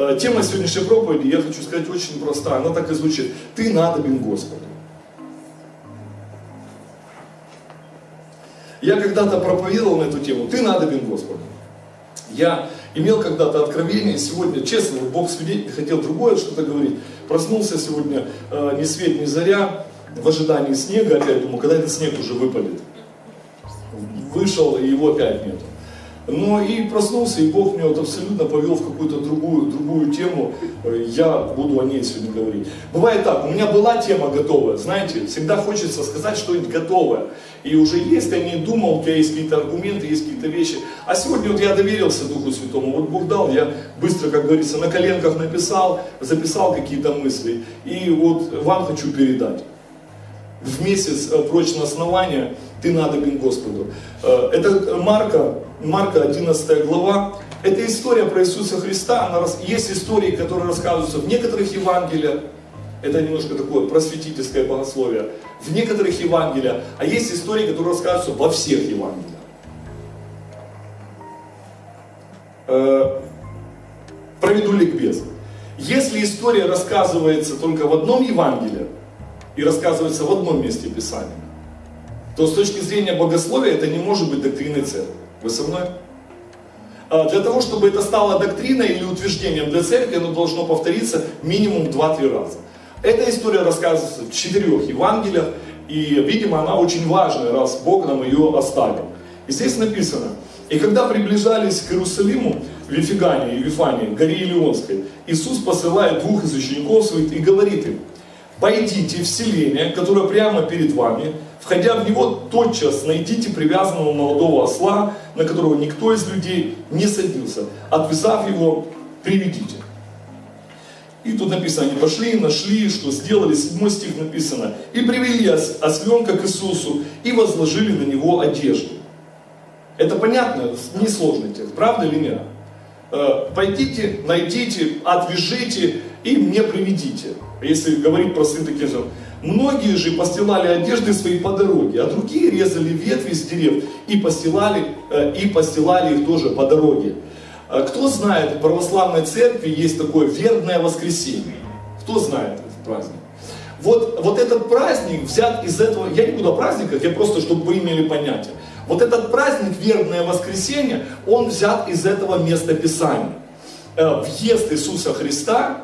Э, Тема сегодняшней проповеди, я хочу сказать, очень простая. Она так и звучит. Ты надобен Господу. Я когда-то проповедовал на эту тему. Ты надобен Господу. Я имел когда-то откровение, сегодня, честно, Бог свидетель, хотел другое что-то говорить. Проснулся сегодня э, ни свет, ни заря, в ожидании снега, опять думаю, когда этот снег уже выпадет. Вышел, и его опять нет. Но и проснулся, и Бог меня вот абсолютно повел в какую-то другую, другую тему. Я буду о ней сегодня говорить. Бывает так, у меня была тема готовая, знаете, всегда хочется сказать что-нибудь готовое. И уже есть, я не думал, у тебя есть какие-то аргументы, есть какие-то вещи. А сегодня вот я доверился Духу Святому, вот Бог дал, я быстро, как говорится, на коленках написал, записал какие-то мысли. И вот вам хочу передать в месяц э, прочного основания ты надобен Господу. Э, это Марка, Марка 11 глава. Это история про Иисуса Христа. Она, есть истории, которые рассказываются в некоторых Евангелиях. Это немножко такое просветительское богословие. В некоторых Евангелиях. А есть истории, которые рассказываются во всех Евангелиях. Э, проведу ликбез. Если история рассказывается только в одном Евангелии, и рассказывается в одном месте Писания, то с точки зрения богословия это не может быть доктриной церкви. Вы со мной? А для того, чтобы это стало доктриной или утверждением для церкви, оно должно повториться минимум 2-3 раза. Эта история рассказывается в четырех Евангелиях, и, видимо, она очень важная, раз Бог нам ее оставил. И здесь написано, и когда приближались к Иерусалиму, в Вифигане и Вифании, горе Илионской, Иисус посылает двух из учеников своих и говорит им, Пойдите в селение, которое прямо перед вами, входя в него, тотчас найдите привязанного молодого осла, на которого никто из людей не садился. Отвязав его, приведите. И тут написано, они пошли, нашли, что сделали, седьмой стих написано, и привели осленка к Иисусу, и возложили на него одежду. Это понятно, несложный текст, правда или нет? Э, пойдите, найдите, отвяжите и мне приведите если говорить простым таким же. Многие же постилали одежды свои по дороге, а другие резали ветви с дерев и постилали, э, и постилали их тоже по дороге. Э, кто знает, в православной церкви есть такое вербное воскресенье. Кто знает этот праздник? Вот, вот этот праздник взят из этого, я не буду о праздниках, я просто, чтобы вы имели понятие. Вот этот праздник, вербное воскресенье, он взят из этого места Писания. Э, въезд Иисуса Христа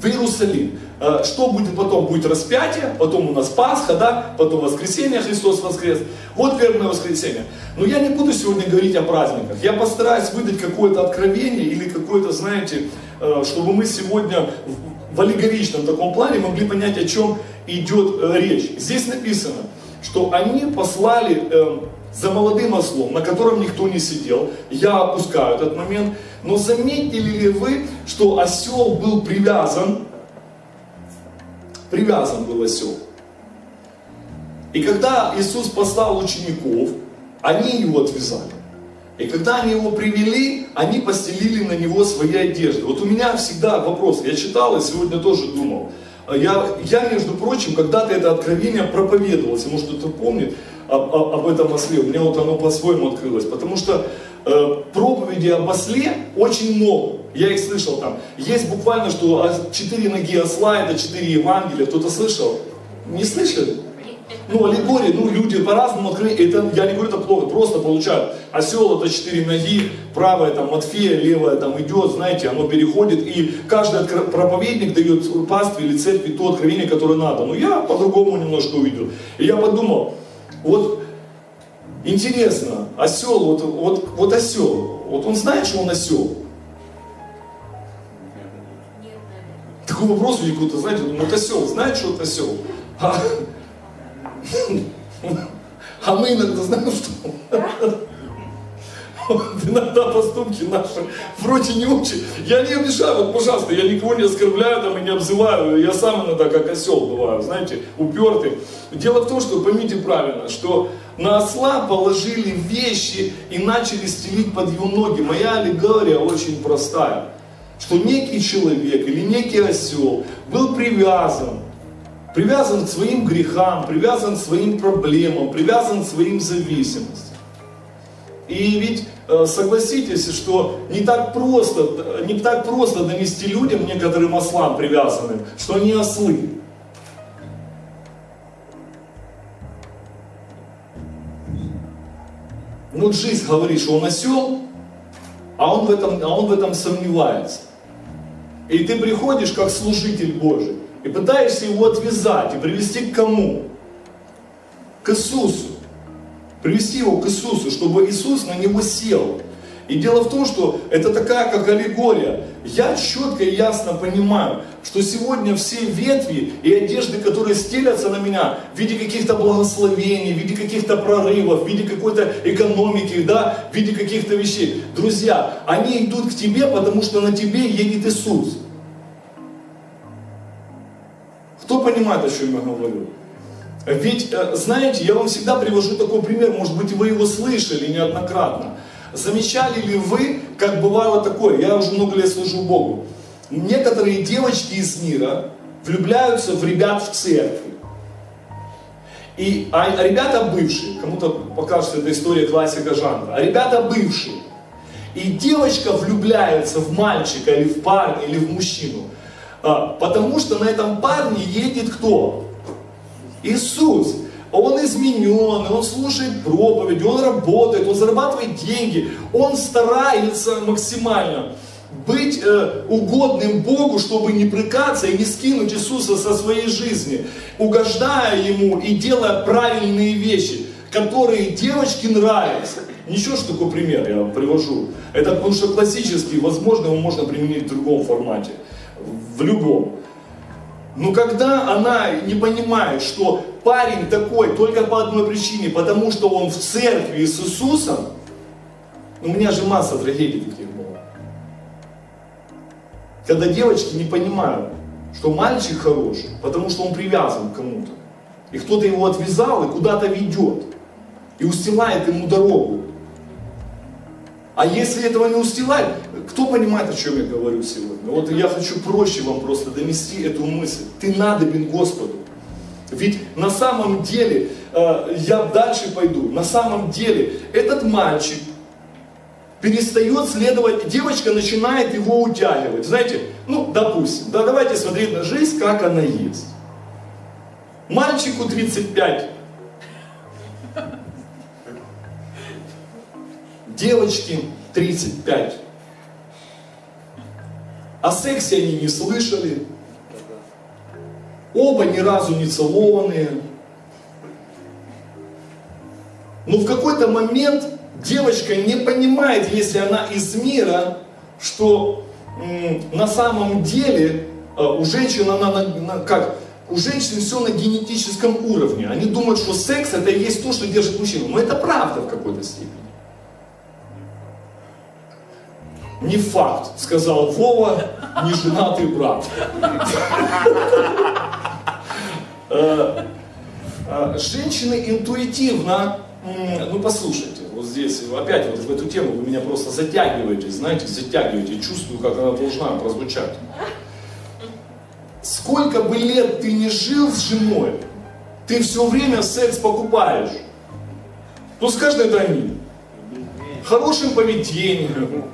в Иерусалим. Э, что будет потом? Будет распятие, потом у нас Пасха, да, потом воскресенье, Христос воскрес. Вот верное воскресенье. Но я не буду сегодня говорить о праздниках. Я постараюсь выдать какое-то откровение или какое-то, знаете, э, чтобы мы сегодня в аллегоричном таком плане могли понять, о чем идет э, речь. Здесь написано, что они послали за молодым ослом, на котором никто не сидел. Я опускаю этот момент. Но заметили ли вы, что осел был привязан? Привязан был осел. И когда Иисус послал учеников, они его отвязали. И когда они его привели, они постелили на него свои одежды. Вот у меня всегда вопрос, я читал и сегодня тоже думал. Я, я между прочим, когда-то это откровение проповедовалось, может кто-то помнит об, об этом осле, у меня вот оно по-своему открылось, потому что э, проповеди об осле очень много. Я их слышал там. Есть буквально, что четыре ноги осла, это четыре Евангелия. Кто-то слышал? Не слышали? Ну, аллегории, ну, люди по-разному открыли. Это, я не говорю, это плохо, просто получают. Осел это четыре ноги, правая там Матфея, левая там идет, знаете, оно переходит. И каждый проповедник дает пастве или церкви то откровение, которое надо. Но я по-другому немножко увидел. И я подумал, вот Интересно, осел, вот, вот, вот осел, вот он знает, что он осел? Такой вопрос у кто-то, знаете, вот осел, знает, что это осел? А, а мы иногда знаем, что иногда поступки наши вроде не очень. Я не обижаю, вот пожалуйста, я никого не оскорбляю там и не обзываю. Я сам иногда как осел бываю, знаете, упертый. Дело в том, что поймите правильно, что на осла положили вещи и начали стелить под его ноги. Моя аллегория очень простая. Что некий человек или некий осел был привязан, привязан к своим грехам, привязан к своим проблемам, привязан к своим зависимостям. И ведь согласитесь, что не так просто, не так просто донести людям, некоторым ослам привязанным, что они ослы. Ну, жизнь говорит, что он осел, а он в этом, а он в этом сомневается. И ты приходишь как служитель Божий и пытаешься его отвязать и привести к кому? К Иисусу. Привести его к Иисусу, чтобы Иисус на него сел. И дело в том, что это такая как аллегория. Я четко и ясно понимаю, что сегодня все ветви и одежды, которые стелятся на меня в виде каких-то благословений, в виде каких-то прорывов, в виде какой-то экономики, да, в виде каких-то вещей. Друзья, они идут к тебе, потому что на тебе едет Иисус. Кто понимает, о чем я говорю? Ведь, э, знаете, я вам всегда привожу такой пример, может быть, вы его слышали неоднократно. Замечали ли вы, как бывало такое, я уже много лет служу Богу, некоторые девочки из мира влюбляются в ребят в церкви. И, а, ребята бывшие, кому-то покажется эта история классика жанра, а ребята бывшие. И девочка влюбляется в мальчика или в парня или в мужчину, а, потому что на этом парне едет кто? Иисус он изменен, он слушает проповеди, он работает, он зарабатывает деньги, он старается максимально быть э, угодным Богу, чтобы не прыкаться и не скинуть Иисуса со своей жизни, угождая Ему и делая правильные вещи, которые девочке нравятся. Ничего, что такой пример я вам привожу. Это потому что классический, возможно, его можно применить в другом формате, в любом. Но когда она не понимает, что парень такой только по одной причине, потому что он в церкви с Иисусом, у меня же масса трагедий таких было. Когда девочки не понимают, что мальчик хороший, потому что он привязан к кому-то. И кто-то его отвязал и куда-то ведет. И устилает ему дорогу. А если этого не устилать, кто понимает, о чем я говорю сегодня? Вот я хочу проще вам просто донести эту мысль. Ты надобен Господу. Ведь на самом деле, э, я дальше пойду, на самом деле этот мальчик перестает следовать, девочка начинает его утягивать. Знаете, ну, допустим, да давайте смотреть на жизнь, как она есть. Мальчику 35, девочке 35. О сексе они не слышали. Оба ни разу не целованные. Но в какой-то момент девочка не понимает, если она из мира, что на самом деле э, у женщин она на, на, как у женщин все на генетическом уровне. Они думают, что секс это и есть то, что держит мужчину. Но это правда в какой-то степени. Не факт, сказал Вова, не женатый брат. Э, э, женщины интуитивно, ну послушайте, вот здесь опять вот в эту тему вы меня просто затягиваете, знаете, затягиваете, чувствую, как она должна прозвучать. Сколько бы лет ты не жил с женой, ты все время секс покупаешь. Ну скажи это они. Хорошим поведением,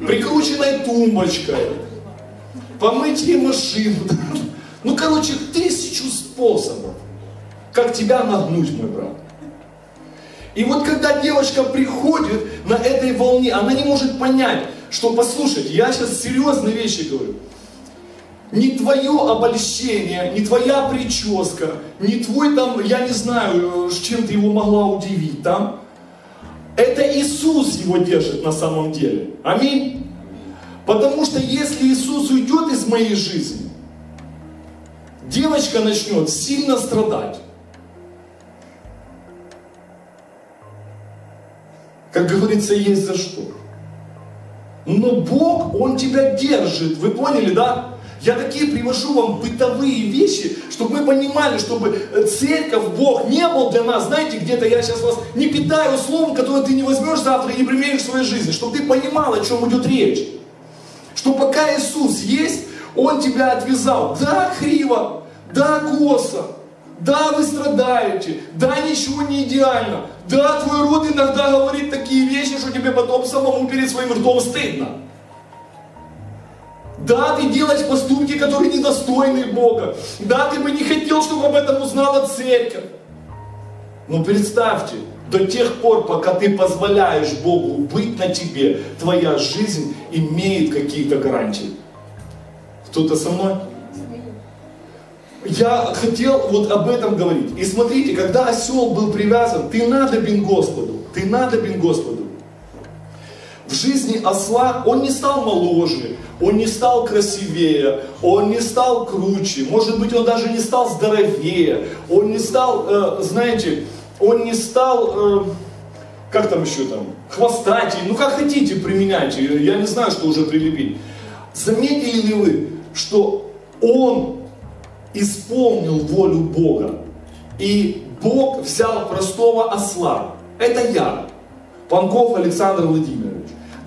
прикрученной тумбочкой, помыть ей машину. Ну, короче, тысячу способов, как тебя нагнуть, мой брат. И вот когда девочка приходит на этой волне, она не может понять, что, послушайте, я сейчас серьезные вещи говорю. Не твое обольщение, не твоя прическа, не твой там, я не знаю, с чем ты его могла удивить там, это Иисус его держит на самом деле. Аминь. Потому что если Иисус уйдет из моей жизни, девочка начнет сильно страдать. Как говорится, есть за что. Но Бог, Он тебя держит. Вы поняли, да? Я такие привожу вам бытовые вещи, чтобы мы понимали, чтобы церковь, Бог не был для нас, знаете, где-то я сейчас вас не питаю словом, которое ты не возьмешь завтра и не применишь в своей жизни, чтобы ты понимал, о чем идет речь. Что пока Иисус есть, Он тебя отвязал. Да, криво, да, косо, Да, вы страдаете, да, ничего не идеально, да, твой род иногда говорит такие вещи, что тебе потом самому перед своим ртом стыдно. Да, ты делаешь поступки, которые недостойны Бога. Да, ты бы не хотел, чтобы об этом узнала церковь. Но представьте, до тех пор, пока ты позволяешь Богу быть на тебе, твоя жизнь имеет какие-то гарантии. Кто-то со мной? Я хотел вот об этом говорить. И смотрите, когда осел был привязан, ты надобен Господу. Ты надобен Господу. В жизни осла он не стал моложе, он не стал красивее, он не стал круче, может быть, он даже не стал здоровее, он не стал, э, знаете, он не стал, э, как там еще там, хвостатей, ну как хотите применяйте, я не знаю, что уже прилепить. Заметили ли вы, что он исполнил волю Бога, и Бог взял простого осла, это я, Панков Александр Владимирович,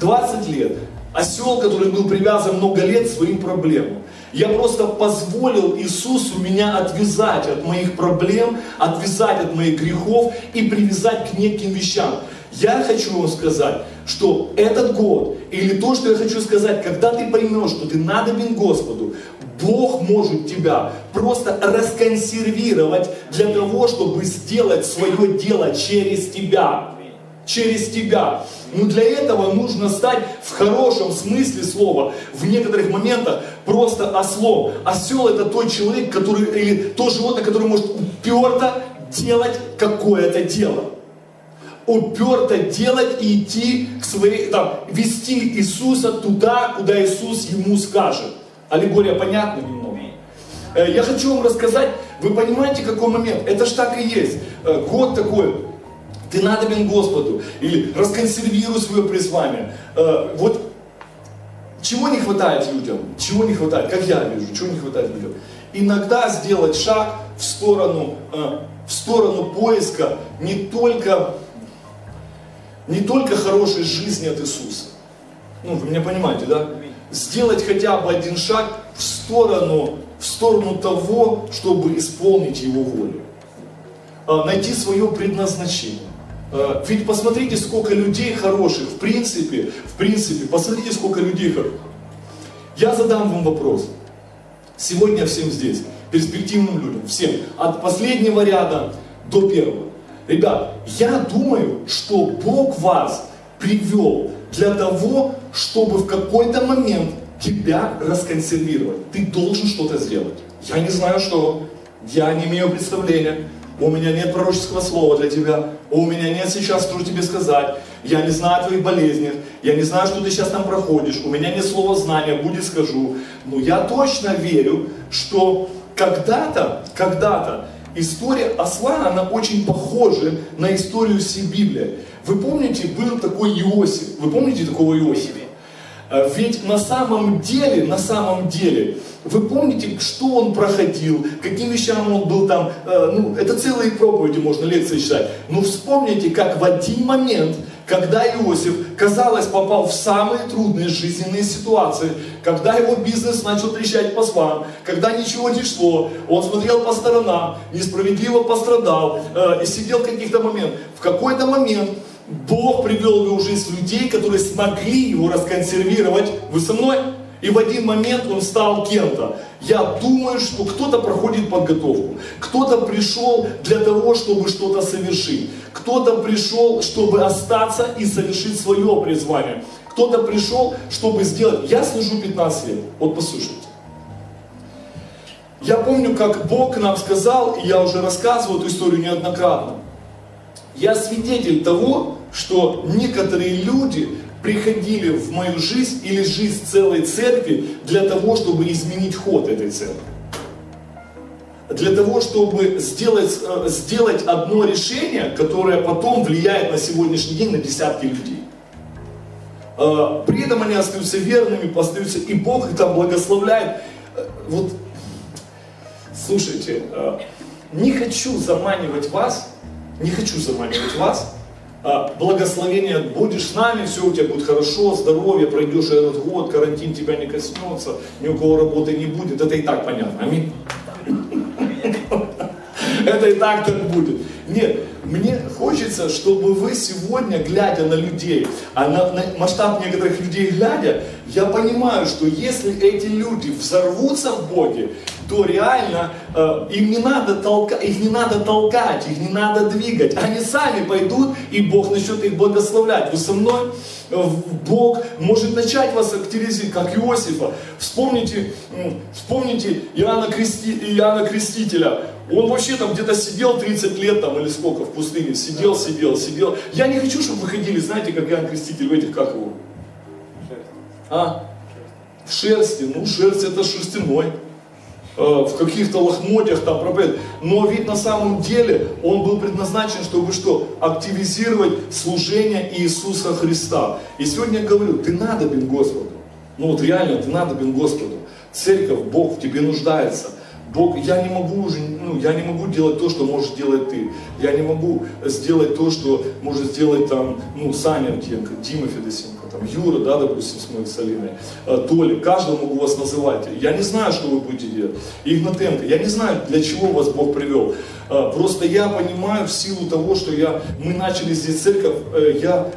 20 лет, осел, который был привязан много лет своим проблемам. Я просто позволил Иисусу меня отвязать от моих проблем, отвязать от моих грехов и привязать к неким вещам. Я хочу вам сказать, что этот год, или то, что я хочу сказать, когда ты поймешь, что ты надобен Господу, Бог может тебя просто расконсервировать для того, чтобы сделать свое дело через тебя. Через тебя. Но для этого нужно стать в хорошем смысле слова, в некоторых моментах просто ослом. Осел это тот человек, который, или то животное, которое может уперто делать какое-то дело. Уперто делать и идти к своей, там, вести Иисуса туда, куда Иисус ему скажет. Аллегория понятна немного? Э, я хочу вам рассказать, вы понимаете, какой момент? Это ж так и есть. Э, год такой, ты надобен Господу, или расконсервируй свое призвание. Э, вот чего не хватает людям? Чего не хватает? Как я вижу, чего не хватает людям? Иногда сделать шаг в сторону, в сторону поиска не только, не только хорошей жизни от Иисуса. Ну, вы меня понимаете, да? сделать хотя бы один шаг в сторону, в сторону того, чтобы исполнить Его волю. А, найти свое предназначение. А, ведь посмотрите, сколько людей хороших, в принципе, в принципе, посмотрите, сколько людей хороших. Я задам вам вопрос. Сегодня всем здесь, перспективным людям, всем, от последнего ряда до первого. Ребят, я думаю, что Бог вас привел для того, чтобы в какой-то момент тебя расконсервировать. Ты должен что-то сделать. Я не знаю что, я не имею представления, у меня нет пророческого слова для тебя, у меня нет сейчас, что тебе сказать, я не знаю о твоих болезнях, я не знаю, что ты сейчас там проходишь, у меня нет слова знания, будет скажу. Но я точно верю, что когда-то, когда-то история осла, она очень похожа на историю всей Библии. Вы помните, был такой Иосиф. Вы помните такого Иосифа? Э, ведь на самом деле, на самом деле, вы помните, что он проходил, каким вещам он был там, э, ну, это целые проповеди, можно лекции читать. Но вспомните, как в один момент, когда Иосиф, казалось, попал в самые трудные жизненные ситуации, когда его бизнес начал трещать по свам, когда ничего не шло, он смотрел по сторонам, несправедливо пострадал э, и сидел в каких-то моментах. В какой-то момент Бог привел в его жизнь людей, которые смогли его расконсервировать. Вы со мной? И в один момент он стал кем-то. Я думаю, что кто-то проходит подготовку. Кто-то пришел для того, чтобы что-то совершить. Кто-то пришел, чтобы остаться и совершить свое призвание. Кто-то пришел, чтобы сделать. Я служу 15 лет. Вот послушайте. Я помню, как Бог нам сказал, и я уже рассказывал эту историю неоднократно. Я свидетель того, что некоторые люди приходили в мою жизнь или жизнь целой церкви для того, чтобы изменить ход этой церкви. Для того, чтобы сделать, э, сделать одно решение, которое потом влияет на сегодняшний день на десятки людей. Э, при этом они остаются верными, остаются, и Бог их там благословляет. Э, вот, слушайте, не хочу заманивать вас, не хочу заманивать вас, благословение, будешь с нами, все у тебя будет хорошо, здоровье, пройдешь этот год, карантин тебя не коснется, ни у кого работы не будет, это и так понятно, аминь. Это и так так будет. Нет, мне хочется, чтобы вы сегодня, глядя на людей, а на, на масштаб некоторых людей глядя, я понимаю, что если эти люди взорвутся в Боге, то реально э, им не надо толка, их не надо толкать, их не надо двигать. Они сами пойдут, и Бог начнет их благословлять. Вы со мной? Э, Бог может начать вас активизировать, как Иосифа. Вспомните, вспомните Иоанна, Крести, Иоанна Крестителя. Он вообще там где-то сидел 30 лет там или сколько в пустыне. Сидел, сидел, сидел. Я не хочу, чтобы вы ходили, знаете, как Иоанн Креститель в этих, как его? А? В шерсти. Ну, шерсть это шерстяной. Э, в каких-то лохмотьях там проповедует. Но ведь на самом деле он был предназначен, чтобы что? Активизировать служение Иисуса Христа. И сегодня я говорю, ты надобен Господу. Ну вот реально, ты надобен Господу. Церковь, Бог в тебе нуждается. Бог, я не могу уже, ну, я не могу делать то, что можешь делать ты. Я не могу сделать то, что может сделать там, ну, Саня Дьенко, Дима Федосенко, там, Юра, да, допустим, с моей Салиной, э, Толя, каждого могу вас называть. Я не знаю, что вы будете делать. Игнатенко, я не знаю, для чего вас Бог привел. Э, просто я понимаю в силу того, что я, мы начали здесь церковь, э, я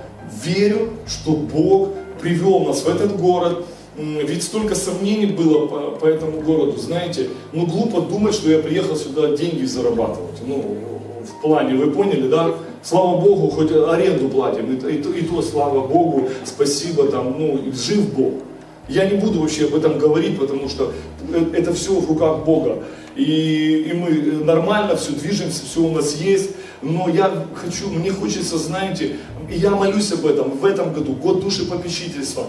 верю, что Бог привел нас в этот город, ведь столько сомнений было по, по этому городу, знаете, ну глупо думать, что я приехал сюда деньги зарабатывать. Ну, в плане, вы поняли, да? Слава Богу, хоть аренду платим, и, и, и то, слава Богу, спасибо, там, ну, жив Бог. Я не буду вообще об этом говорить, потому что это все в руках Бога. И, и мы нормально все движемся, все у нас есть. Но я хочу, мне хочется, знаете, я молюсь об этом в этом году, год души попечительства,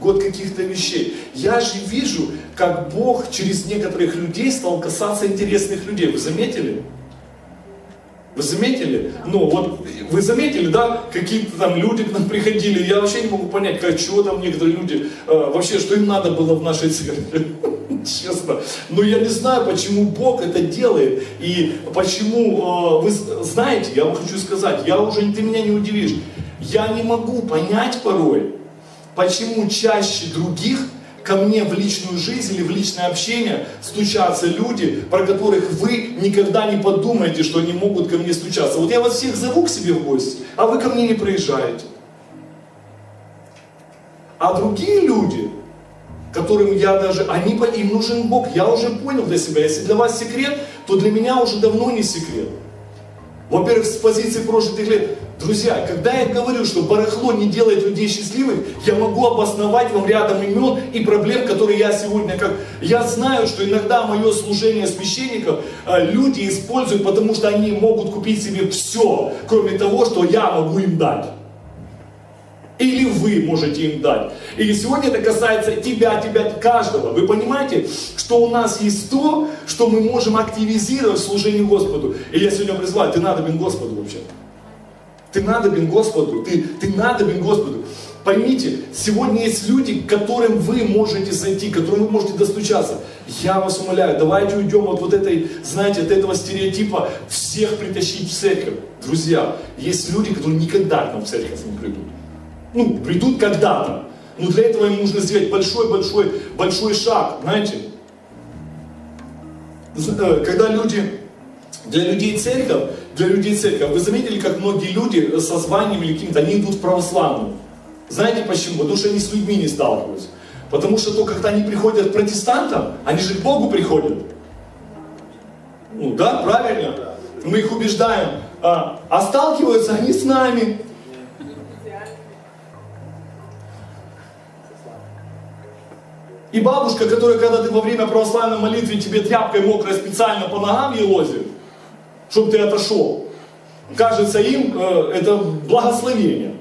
год каких-то вещей. Я же вижу, как Бог через некоторых людей стал касаться интересных людей. Вы заметили? Вы заметили? Ну вот, вы заметили, да, какие-то там люди к нам приходили, я вообще не могу понять, как, чего там некоторые люди, э, вообще, что им надо было в нашей церкви, честно. Но я не знаю, почему Бог это делает, и почему, э, вы знаете, я вам хочу сказать, я уже, ты меня не удивишь, я не могу понять порой, почему чаще других ко мне в личную жизнь или в личное общение стучатся люди, про которых вы никогда не подумаете, что они могут ко мне стучаться. Вот я вас всех зову к себе в гости, а вы ко мне не приезжаете. А другие люди, которым я даже, они, им нужен Бог, я уже понял для себя. Если для вас секрет, то для меня уже давно не секрет. Во-первых, с позиции прошлых лет, Друзья, когда я говорю, что барахло не делает людей счастливых, я могу обосновать вам рядом имен и проблем, которые я сегодня как... Я знаю, что иногда мое служение священников э, люди используют, потому что они могут купить себе все, кроме того, что я могу им дать. Или вы можете им дать. И сегодня это касается тебя, тебя, каждого. Вы понимаете, что у нас есть то, что мы можем активизировать в служении Господу. И я сегодня призвал, ты надобен Господу вообще-то. Ты надобен Господу, ты, ты надобен Господу. Поймите, сегодня есть люди, к которым вы можете зайти, к которым вы можете достучаться. Я вас умоляю, давайте уйдем от вот этой, знаете, от этого стереотипа всех притащить в церковь. Друзья, есть люди, которые никогда к нам в церковь не придут. Ну, придут когда-то. Но для этого им нужно сделать большой-большой большой шаг, знаете. Э, когда люди, для людей церковь, для людей церковь. Вы заметили, как многие люди со званием или каким-то, они идут в православную. Знаете почему? Потому что они с людьми не сталкиваются. Потому что то, когда они приходят к протестантам, они же к Богу приходят. Ну да, правильно? Мы их убеждаем. А, а сталкиваются они с нами. И бабушка, которая, когда ты во время православной молитвы тебе тряпкой мокрой специально по ногам елозит, чтобы ты отошел. Кажется им э, это благословение.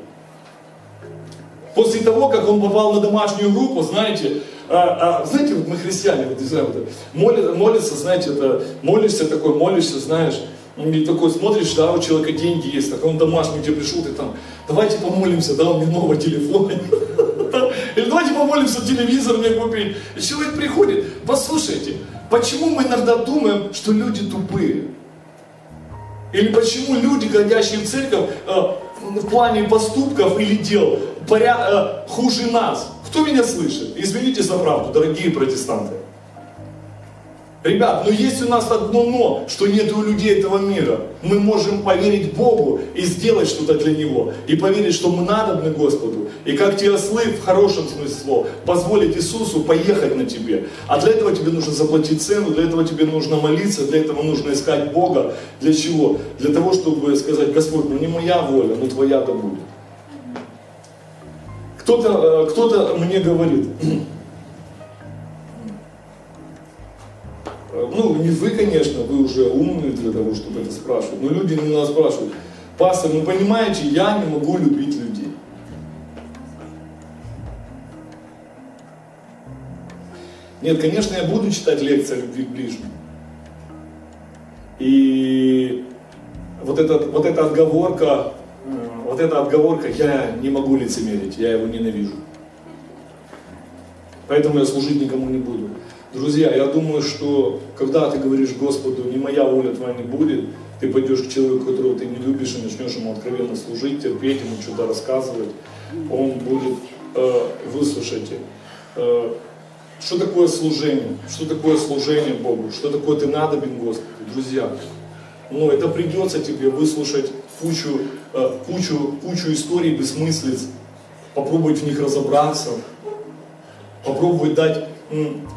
После того, как он попал на домашнюю группу, знаете, а, а, знаете, вот мы христиане, вот, не знаю, вот, моли, молятся, знаете, это, молишься такой, молишься, знаешь, и такой смотришь, да, у человека деньги есть, так он домашний тебе пришел, ты там, давайте помолимся, да, у меня новый телефон. Или давайте помолимся, телевизор мне купить. Человек приходит, послушайте, почему мы иногда думаем, что люди тупые? Или почему люди, ходящие в церковь, э, в плане поступков или дел, поря, э, хуже нас? Кто меня слышит? Извините за правду, дорогие протестанты. Ребят, но есть у нас одно но, что нет у людей этого мира. Мы можем поверить Богу и сделать что-то для Него. И поверить, что мы надобны Господу. И как те ослы, в хорошем смысле слова, позволить Иисусу поехать на тебе. А для этого тебе нужно заплатить цену, для этого тебе нужно молиться, для этого нужно искать Бога. Для чего? Для того, чтобы сказать, Господь, ну не моя воля, но твоя да будет. Кто-то кто, -то, кто -то мне говорит, ну, не вы, конечно, вы уже умные для того, чтобы это спрашивать, но люди нас спрашивают, пастор, ну понимаете, я не могу любить людей. Нет, конечно, я буду читать лекции о любви к ближнему. И вот эта, вот эта отговорка, э, вот эта отговорка, я не могу лицемерить, я его ненавижу. Поэтому я служить никому не буду. Друзья, я думаю, что когда ты говоришь Господу, не моя воля твоя не будет, ты пойдешь к человеку, которого ты не любишь, и начнешь ему откровенно служить, терпеть, ему что-то рассказывать, он будет э, выслушать. Э, что такое служение? Что такое служение Богу? Что такое ты надобен Господу? Друзья, ну это придется тебе выслушать кучу, э, кучу, кучу историй бессмыслиц, попробовать в них разобраться, попробовать дать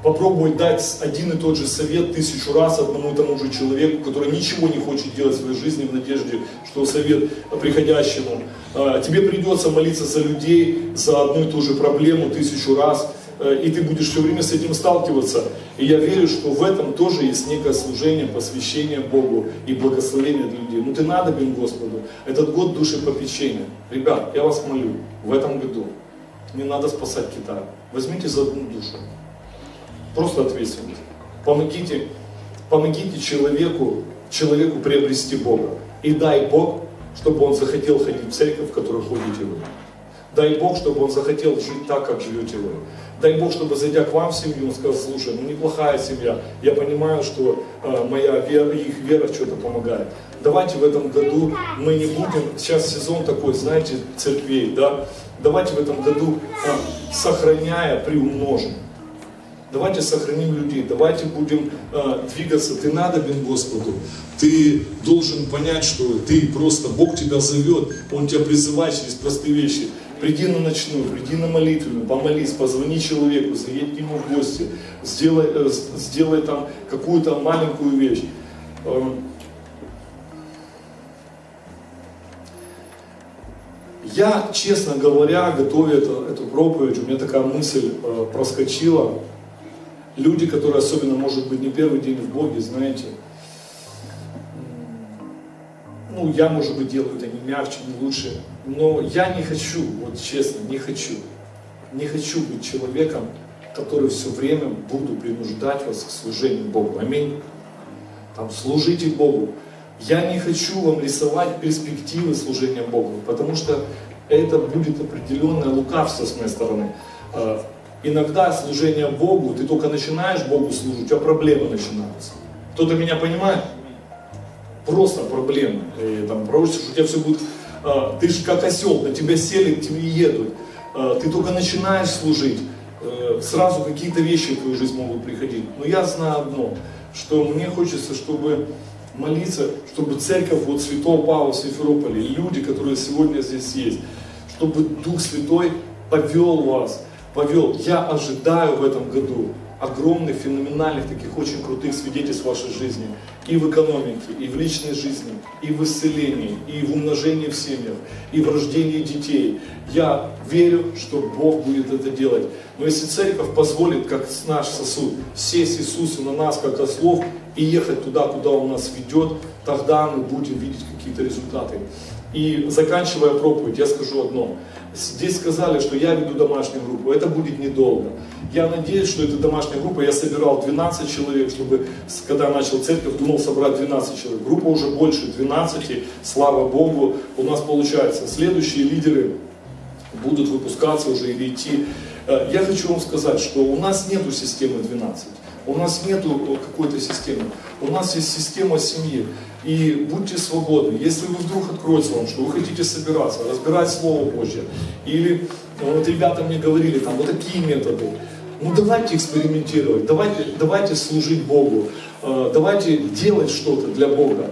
попробовать дать один и тот же совет тысячу раз одному и тому же человеку, который ничего не хочет делать в своей жизни в надежде, что совет приходящему. А, тебе придется молиться за людей, за одну и ту же проблему тысячу раз, и ты будешь все время с этим сталкиваться. И я верю, что в этом тоже есть некое служение, посвящение Богу и благословение для людей. Ну ты надобен Господу. Этот год души попечения. Ребят, я вас молю, в этом году не надо спасать Китай. Возьмите за одну душу. Просто ответственность. Помогите, помогите человеку, человеку приобрести Бога. И дай Бог, чтобы он захотел ходить в церковь, в которой ходите вы. Дай Бог, чтобы он захотел жить так, как живете вы. Дай Бог, чтобы зайдя к вам в семью, он сказал, слушай, ну неплохая семья, я понимаю, что э, моя вера, их вера что-то помогает. Давайте в этом году мы не будем, сейчас сезон такой, знаете, церквей, да, давайте в этом году, э, сохраняя, приумножим. Давайте сохраним людей, давайте будем э, двигаться. Ты надобен Господу. Ты должен понять, что ты просто, Бог тебя зовет, Он тебя призывает через простые вещи. Приди на ночную, приди на молитвенную, помолись, позвони человеку, заедь к нему в гости, сделай, э, сделай там какую-то маленькую вещь. Э, я, честно говоря, готовя эту, эту проповедь, у меня такая мысль э, проскочила, люди, которые особенно, может быть, не первый день в Боге, знаете, ну, я, может быть, делаю это не мягче, не лучше, но я не хочу, вот честно, не хочу, не хочу быть человеком, который все время буду принуждать вас к служению Богу. Аминь. Там, служите Богу. Я не хочу вам рисовать перспективы служения Богу, потому что это будет определенное лукавство с моей стороны. А, иногда служение Богу, ты только начинаешь Богу служить, у тебя проблемы начинаются. Кто-то меня понимает? Просто проблемы. И, там, пророчишь, у тебя все будет... Э, ты же как осел, на тебя сели, к тебе едут. Э, ты только начинаешь служить, э, сразу какие-то вещи в твою жизнь могут приходить. Но я знаю одно, что мне хочется, чтобы молиться, чтобы церковь вот Святого Павла в Симферополе, люди, которые сегодня здесь есть, чтобы Дух Святой повел вас, повел. Я ожидаю в этом году огромных, феноменальных, таких очень крутых свидетельств вашей жизни. И в экономике, и в личной жизни, и в исцелении, и в умножении в семьях, и в рождении детей. Я верю, что Бог будет это делать. Но если церковь позволит, как наш сосуд, сесть Иисусу на нас, как ослов, и ехать туда, куда Он нас ведет, тогда мы будем видеть какие-то результаты. И заканчивая проповедь, я скажу одно. Здесь сказали, что я веду домашнюю группу. Это будет недолго. Я надеюсь, что эта домашняя группа, я собирал 12 человек, чтобы, когда начал церковь, думал собрать 12 человек. Группа уже больше 12, слава Богу, у нас получается. Следующие лидеры будут выпускаться уже или идти. Э, я хочу вам сказать, что у нас нет системы 12. У нас нет какой-то системы. У нас есть система семьи. И будьте свободны. Если вы вдруг откроется вам, что вы хотите собираться, разбирать Слово Божье, или вот ребята мне говорили, там вот такие методы, Ну давайте экспериментировать, давайте, давайте служить Богу, э, давайте делать что-то для Бога.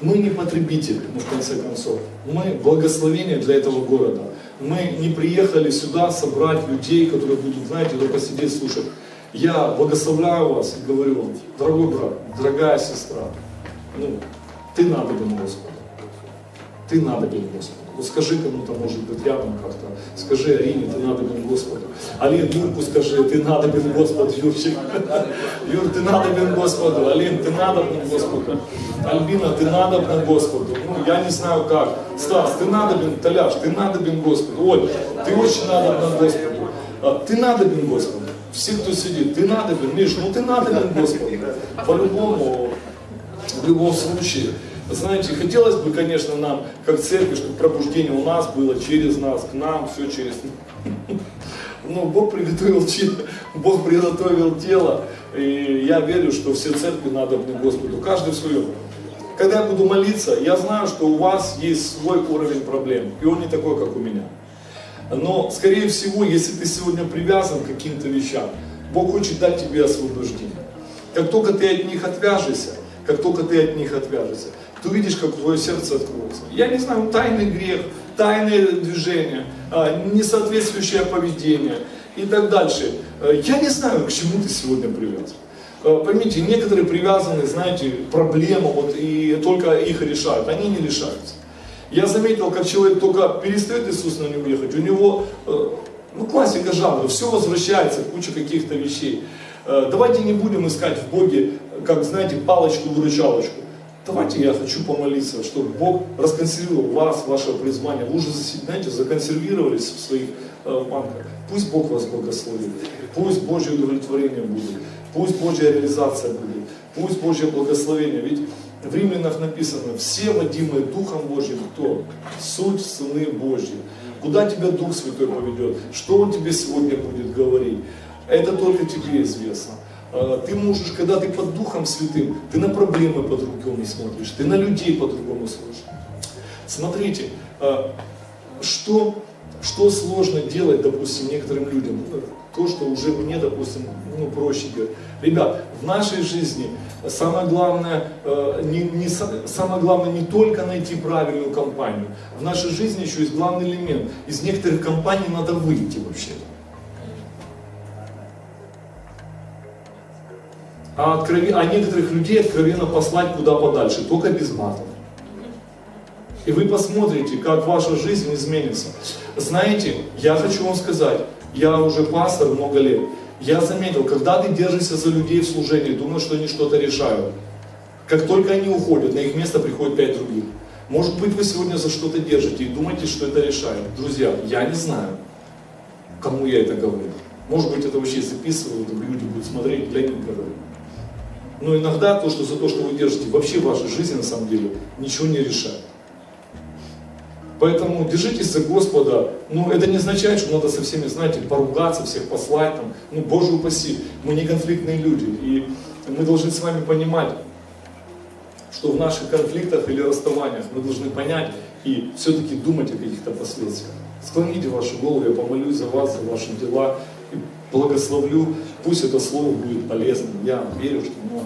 Мы не потребители, ну, в конце концов. Мы благословение для этого города. Мы не приехали сюда собрать людей, которые будут, знаете, только сидеть слушать. Я благословляю вас и говорю вам, дорогой брат, дорогая сестра, ну, ты надобен Господу. Ты надобен Господу. Вот скажи кому-то, может быть, рядом как-то. Скажи Арине, ты надобен Господу. Алин, Юрку скажи, ты надобен Господу, Юрчик. Юр, ты надобен Господу. Алин, ты надобен Господу. Альбина, ты надобен Господу. Ну, я не знаю как. Стас, ты надобен, Толяш, ты надобен Господу. Оль, ты очень надобен Господу. А, ты надобен Господу. Все, кто сидит, ты надобен, Миш, ну ты надобен Господу. По-любому, в любом случае. Знаете, хотелось бы, конечно, нам, как церкви, чтобы пробуждение у нас было через нас, к нам, все через Но Бог приготовил, Бог приготовил тело, и я верю, что все церкви надо Господу, каждый в своем. Когда я буду молиться, я знаю, что у вас есть свой уровень проблем, и он не такой, как у меня. Но, скорее всего, если ты сегодня привязан к каким-то вещам, Бог хочет дать тебе освобождение. Как только ты от них отвяжешься, как только ты от них отвяжешься, ты увидишь, как твое сердце откроется. Я не знаю, тайный грех, тайные движения, а, несоответствующее поведение и так дальше. Э, я не знаю, к чему ты сегодня привязан. Э, поймите, некоторые привязаны, знаете, проблемам, вот, и только их решают, они не решаются. Я заметил, как человек только перестает Иисус на него ехать, у него, э, ну, классика жанра, все возвращается, куча каких-то вещей. Давайте не будем искать в Боге, как, знаете, палочку-выручалочку. Давайте я хочу помолиться, чтобы Бог расконсервировал вас, ваше призвание. Вы уже, знаете, законсервировались в своих э, банках. Пусть Бог вас благословит. Пусть Божье удовлетворение будет. Пусть Божья реализация будет. Пусть Божье благословение. Ведь в Римлянах написано, все водимые Духом Божьим, кто? Суть Сыны Божьи. Куда тебя Дух Святой поведет? Что Он тебе сегодня будет говорить? Это только тебе известно. А, ты можешь, когда ты под Духом Святым, ты на проблемы по-другому смотришь, ты на людей по-другому смотришь. Смотрите, а, что, что сложно делать, допустим, некоторым людям, то, что уже мне, допустим, ну, проще делать. Ребят, в нашей жизни самое главное, а, не, не, самое главное не только найти правильную компанию. В нашей жизни еще есть главный элемент. Из некоторых компаний надо выйти вообще-то. А, откровен... а некоторых людей откровенно послать куда подальше, только без матов. И вы посмотрите, как ваша жизнь изменится. Знаете, я хочу вам сказать, я уже пастор много лет. Я заметил, когда ты держишься за людей в служении, думаешь, что они что-то решают. Как только они уходят, на их место приходят пять других. Может быть, вы сегодня за что-то держите и думаете, что это решает. Друзья, я не знаю, кому я это говорю. Может быть, это вообще записывают, люди будут смотреть, для них говорю. Но иногда то, что за то, что вы держите, вообще в вашей жизни на самом деле ничего не решает. Поэтому держитесь за Господа. Ну, это не означает, что надо со всеми, знаете, поругаться, всех послать, там, ну, Боже упаси. Мы не конфликтные люди. И мы должны с вами понимать, что в наших конфликтах или расставаниях мы должны понять и все-таки думать о каких-то последствиях. Склоните вашу голову, я помолюсь за вас, за ваши дела и благословлю. Пусть это слово будет полезным. Я верю, что оно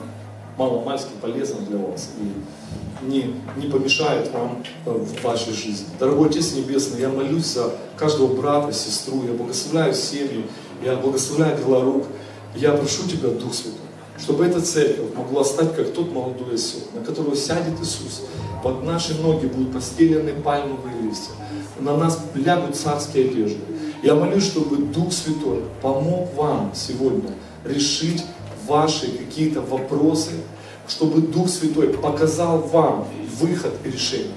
мало-мальски полезно для вас и не, не помешает вам э, в вашей жизни. Дорогой Отец Небесный, я молюсь за каждого брата, сестру, я благословляю семьи, я благословляю дела рук. Я прошу Тебя, Дух Святой, чтобы эта церковь могла стать как тот молодой осел, на которого сядет Иисус. Под наши ноги будут постелены пальмовые листья. На нас лягут царские одежды. Я молюсь, чтобы Дух Святой помог вам сегодня решить ваши какие-то вопросы, чтобы Дух Святой показал вам выход и решение.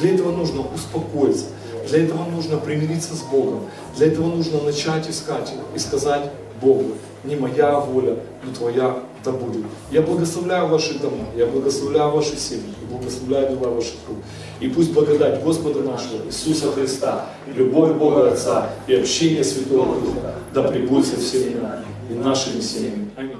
Для этого нужно успокоиться, для этого нужно примириться с Богом, для этого нужно начать искать и сказать Богу, не моя воля, но твоя да будет. Я благословляю ваши дома, я благословляю ваши семьи, я благословляю дела ваших рук. И пусть благодать Господа нашего Иисуса Христа, любовь Бога Отца, и общение Святого Духа да пребудет со всеми нами и нашими семьями. Аминь.